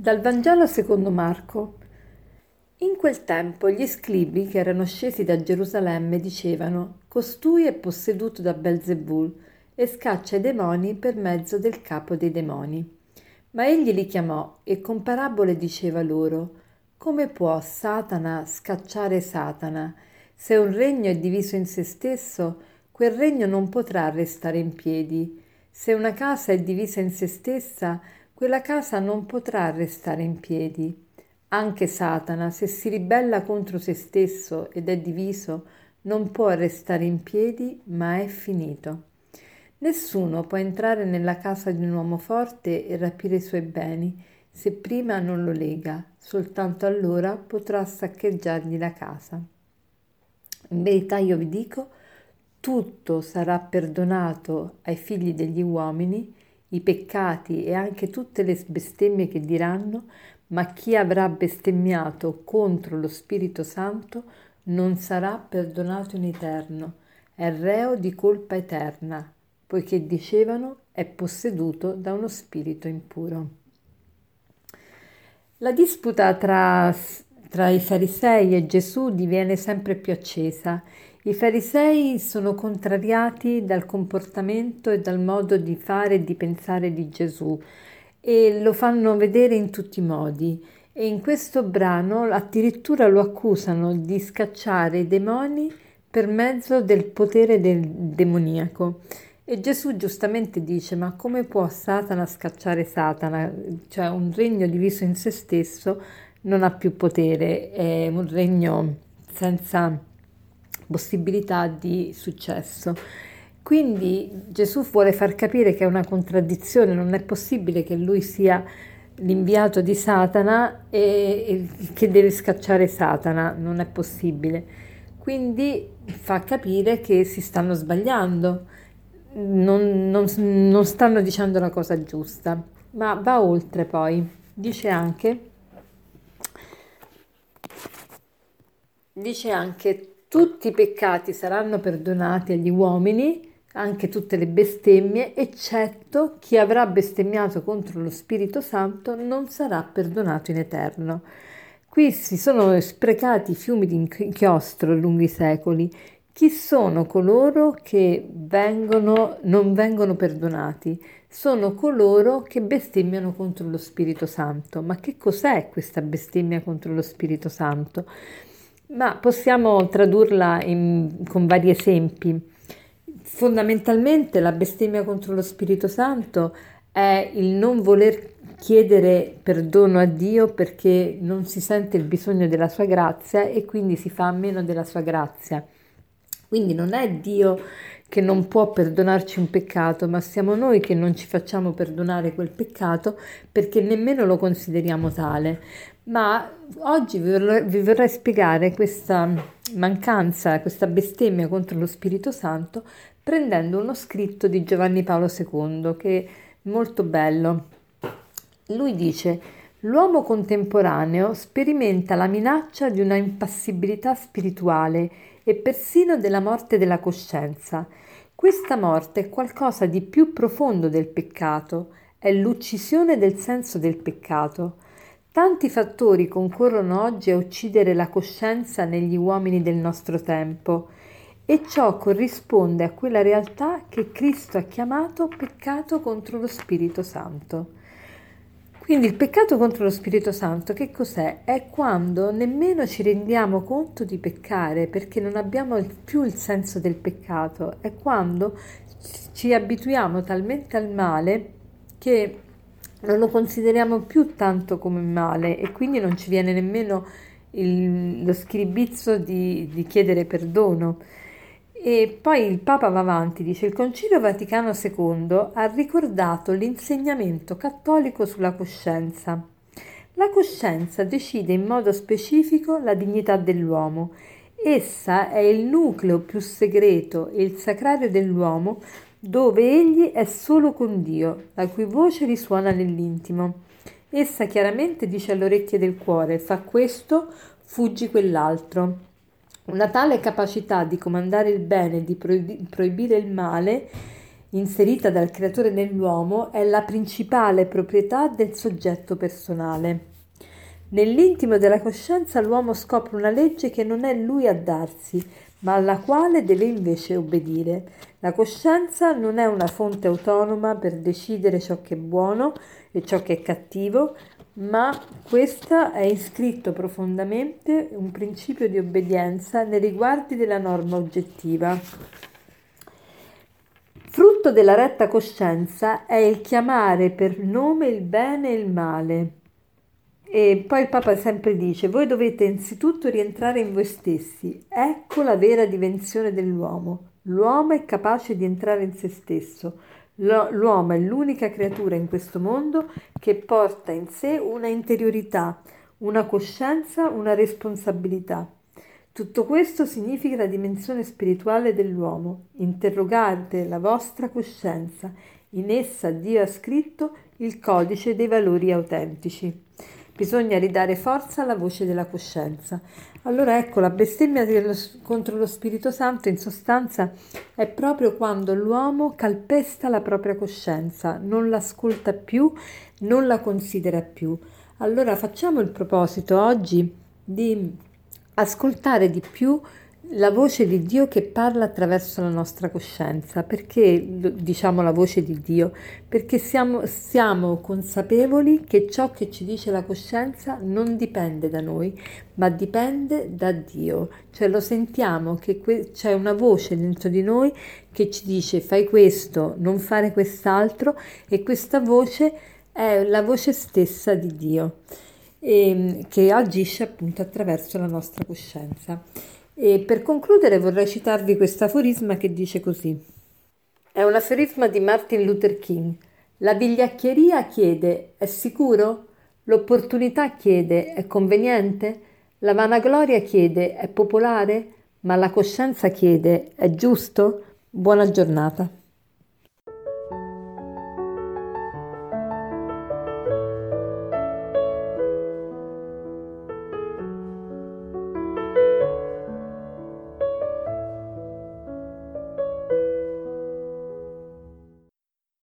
Dal Vangelo secondo Marco. In quel tempo gli scribi che erano scesi da Gerusalemme dicevano: Costui è posseduto da Belzebul e scaccia i demoni per mezzo del capo dei demoni. Ma egli li chiamò e con parabole diceva loro: Come può Satana scacciare Satana? Se un regno è diviso in se stesso, quel regno non potrà restare in piedi. Se una casa è divisa in se stessa, quella casa non potrà restare in piedi. Anche Satana, se si ribella contro se stesso ed è diviso, non può restare in piedi, ma è finito. Nessuno può entrare nella casa di un uomo forte e rapire i suoi beni, se prima non lo lega, soltanto allora potrà saccheggiargli la casa. In verità io vi dico, tutto sarà perdonato ai figli degli uomini, i peccati e anche tutte le bestemmie che diranno, ma chi avrà bestemmiato contro lo Spirito Santo non sarà perdonato in eterno, è reo di colpa eterna, poiché dicevano è posseduto da uno spirito impuro. La disputa tra, tra i farisei e Gesù diviene sempre più accesa i farisei sono contrariati dal comportamento e dal modo di fare e di pensare di Gesù e lo fanno vedere in tutti i modi e in questo brano addirittura lo accusano di scacciare i demoni per mezzo del potere del demoniaco. E Gesù giustamente dice: Ma come può Satana scacciare Satana? Cioè, un regno diviso in se stesso non ha più potere, è un regno senza possibilità di successo. Quindi Gesù vuole far capire che è una contraddizione, non è possibile che lui sia l'inviato di Satana e, e che deve scacciare Satana, non è possibile. Quindi fa capire che si stanno sbagliando, non, non, non stanno dicendo la cosa giusta, ma va oltre poi. Dice anche, dice anche tutti i peccati saranno perdonati agli uomini, anche tutte le bestemmie, eccetto chi avrà bestemmiato contro lo Spirito Santo non sarà perdonato in eterno. Qui si sono sprecati fiumi di inchiostro lungo i secoli. Chi sono coloro che vengono, non vengono perdonati? Sono coloro che bestemmiano contro lo Spirito Santo. Ma che cos'è questa bestemmia contro lo Spirito Santo? Ma possiamo tradurla in, con vari esempi. Fondamentalmente la bestemmia contro lo Spirito Santo è il non voler chiedere perdono a Dio perché non si sente il bisogno della sua grazia e quindi si fa a meno della sua grazia. Quindi non è Dio che non può perdonarci un peccato, ma siamo noi che non ci facciamo perdonare quel peccato perché nemmeno lo consideriamo tale. Ma oggi vi vorrei, spiegare questa mancanza, questa bestemmia contro lo Spirito Santo prendendo uno scritto di Giovanni Paolo II che è molto bello. Lui dice: L'uomo contemporaneo sperimenta la minaccia di una impassibilità spirituale e persino della morte della coscienza. Questa morte è qualcosa di più profondo del peccato, è l'uccisione del senso del peccato. Tanti fattori concorrono oggi a uccidere la coscienza negli uomini del nostro tempo e ciò corrisponde a quella realtà che Cristo ha chiamato peccato contro lo Spirito Santo. Quindi il peccato contro lo Spirito Santo che cos'è? È quando nemmeno ci rendiamo conto di peccare perché non abbiamo più il senso del peccato, è quando ci abituiamo talmente al male che non lo consideriamo più tanto come male e quindi non ci viene nemmeno il, lo schiribizzo di, di chiedere perdono. E poi il Papa va avanti, dice il Concilio Vaticano II ha ricordato l'insegnamento cattolico sulla coscienza. La coscienza decide in modo specifico la dignità dell'uomo. Essa è il nucleo più segreto e il sacrario dell'uomo dove egli è solo con Dio, la cui voce risuona nell'intimo. Essa chiaramente dice alle orecchie del cuore, fa questo, fuggi quell'altro. Una tale capacità di comandare il bene e di proibire il male inserita dal creatore nell'uomo, è la principale proprietà del soggetto personale. Nell'intimo della coscienza l'uomo scopre una legge che non è lui a darsi, ma alla quale deve invece obbedire. La coscienza non è una fonte autonoma per decidere ciò che è buono e ciò che è cattivo, ma questa è iscritto profondamente un principio di obbedienza nei riguardi della norma oggettiva. Frutto della retta coscienza è il chiamare per nome il bene e il male. E poi il Papa sempre dice, voi dovete innanzitutto rientrare in voi stessi. Ecco la vera dimensione dell'uomo. L'uomo è capace di entrare in se stesso. L'uomo è l'unica creatura in questo mondo che porta in sé una interiorità, una coscienza, una responsabilità. Tutto questo significa la dimensione spirituale dell'uomo. Interrogate la vostra coscienza. In essa Dio ha scritto il codice dei valori autentici. Bisogna ridare forza alla voce della coscienza. Allora ecco, la bestemmia contro lo Spirito Santo in sostanza è proprio quando l'uomo calpesta la propria coscienza, non l'ascolta più, non la considera più. Allora facciamo il proposito oggi di ascoltare di più la voce di Dio che parla attraverso la nostra coscienza. Perché diciamo la voce di Dio? Perché siamo, siamo, consapevoli che ciò che ci dice la coscienza non dipende da noi, ma dipende da Dio. Cioè lo sentiamo che que- c'è una voce dentro di noi che ci dice fai questo, non fare quest'altro e questa voce è la voce stessa di Dio. E, ehm, che agisce appunto attraverso la nostra coscienza. E per concludere vorrei citarvi questo aforisma che dice così. È un aforisma di Martin Luther King. La vigliaccheria chiede è sicuro? L'opportunità chiede è conveniente? La vanagloria chiede è popolare? Ma la coscienza chiede è giusto? Buona giornata.